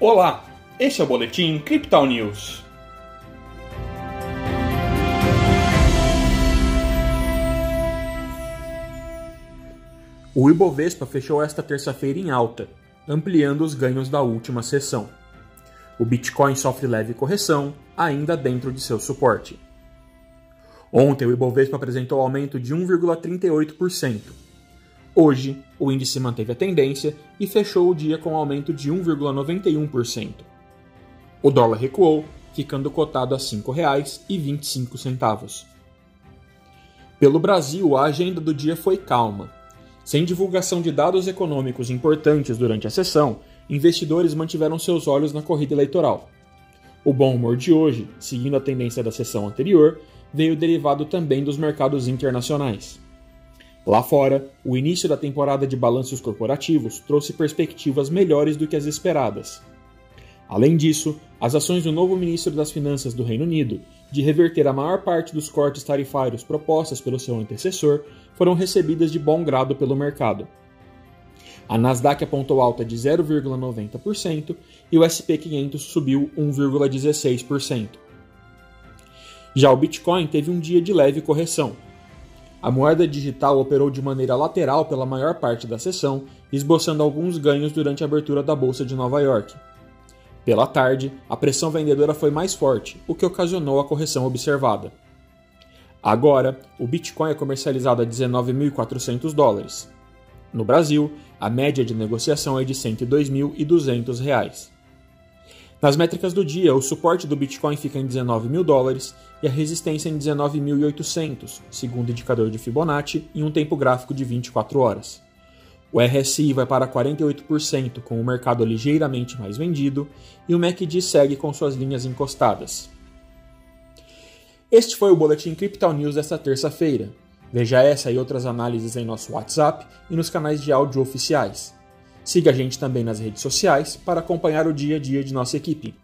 Olá, este é o Boletim Crypto News. O Ibovespa fechou esta terça-feira em alta, ampliando os ganhos da última sessão. O Bitcoin sofre leve correção, ainda dentro de seu suporte. Ontem, o Ibovespa apresentou aumento de 1,38%. Hoje, o índice manteve a tendência e fechou o dia com aumento de 1,91%. O dólar recuou, ficando cotado a R$ 5,25. Pelo Brasil, a agenda do dia foi calma. Sem divulgação de dados econômicos importantes durante a sessão, investidores mantiveram seus olhos na corrida eleitoral. O bom humor de hoje, seguindo a tendência da sessão anterior, veio derivado também dos mercados internacionais. Lá fora, o início da temporada de balanços corporativos trouxe perspectivas melhores do que as esperadas. Além disso, as ações do novo ministro das Finanças do Reino Unido de reverter a maior parte dos cortes tarifários propostas pelo seu antecessor foram recebidas de bom grado pelo mercado. A Nasdaq apontou alta de 0,90% e o SP 500 subiu 1,16%. Já o Bitcoin teve um dia de leve correção. A moeda digital operou de maneira lateral pela maior parte da sessão, esboçando alguns ganhos durante a abertura da bolsa de Nova York. Pela tarde, a pressão vendedora foi mais forte, o que ocasionou a correção observada. Agora, o Bitcoin é comercializado a 19.400 dólares. No Brasil, a média de negociação é de R$ 102.200. Nas métricas do dia, o suporte do Bitcoin fica em 19 mil dólares e a resistência em 19.800, segundo o indicador de Fibonacci, em um tempo gráfico de 24 horas. O RSI vai para 48%, com o mercado ligeiramente mais vendido, e o MACD segue com suas linhas encostadas. Este foi o Boletim Crypto News desta terça-feira. Veja essa e outras análises em nosso WhatsApp e nos canais de áudio oficiais. Siga a gente também nas redes sociais para acompanhar o dia a dia de nossa equipe.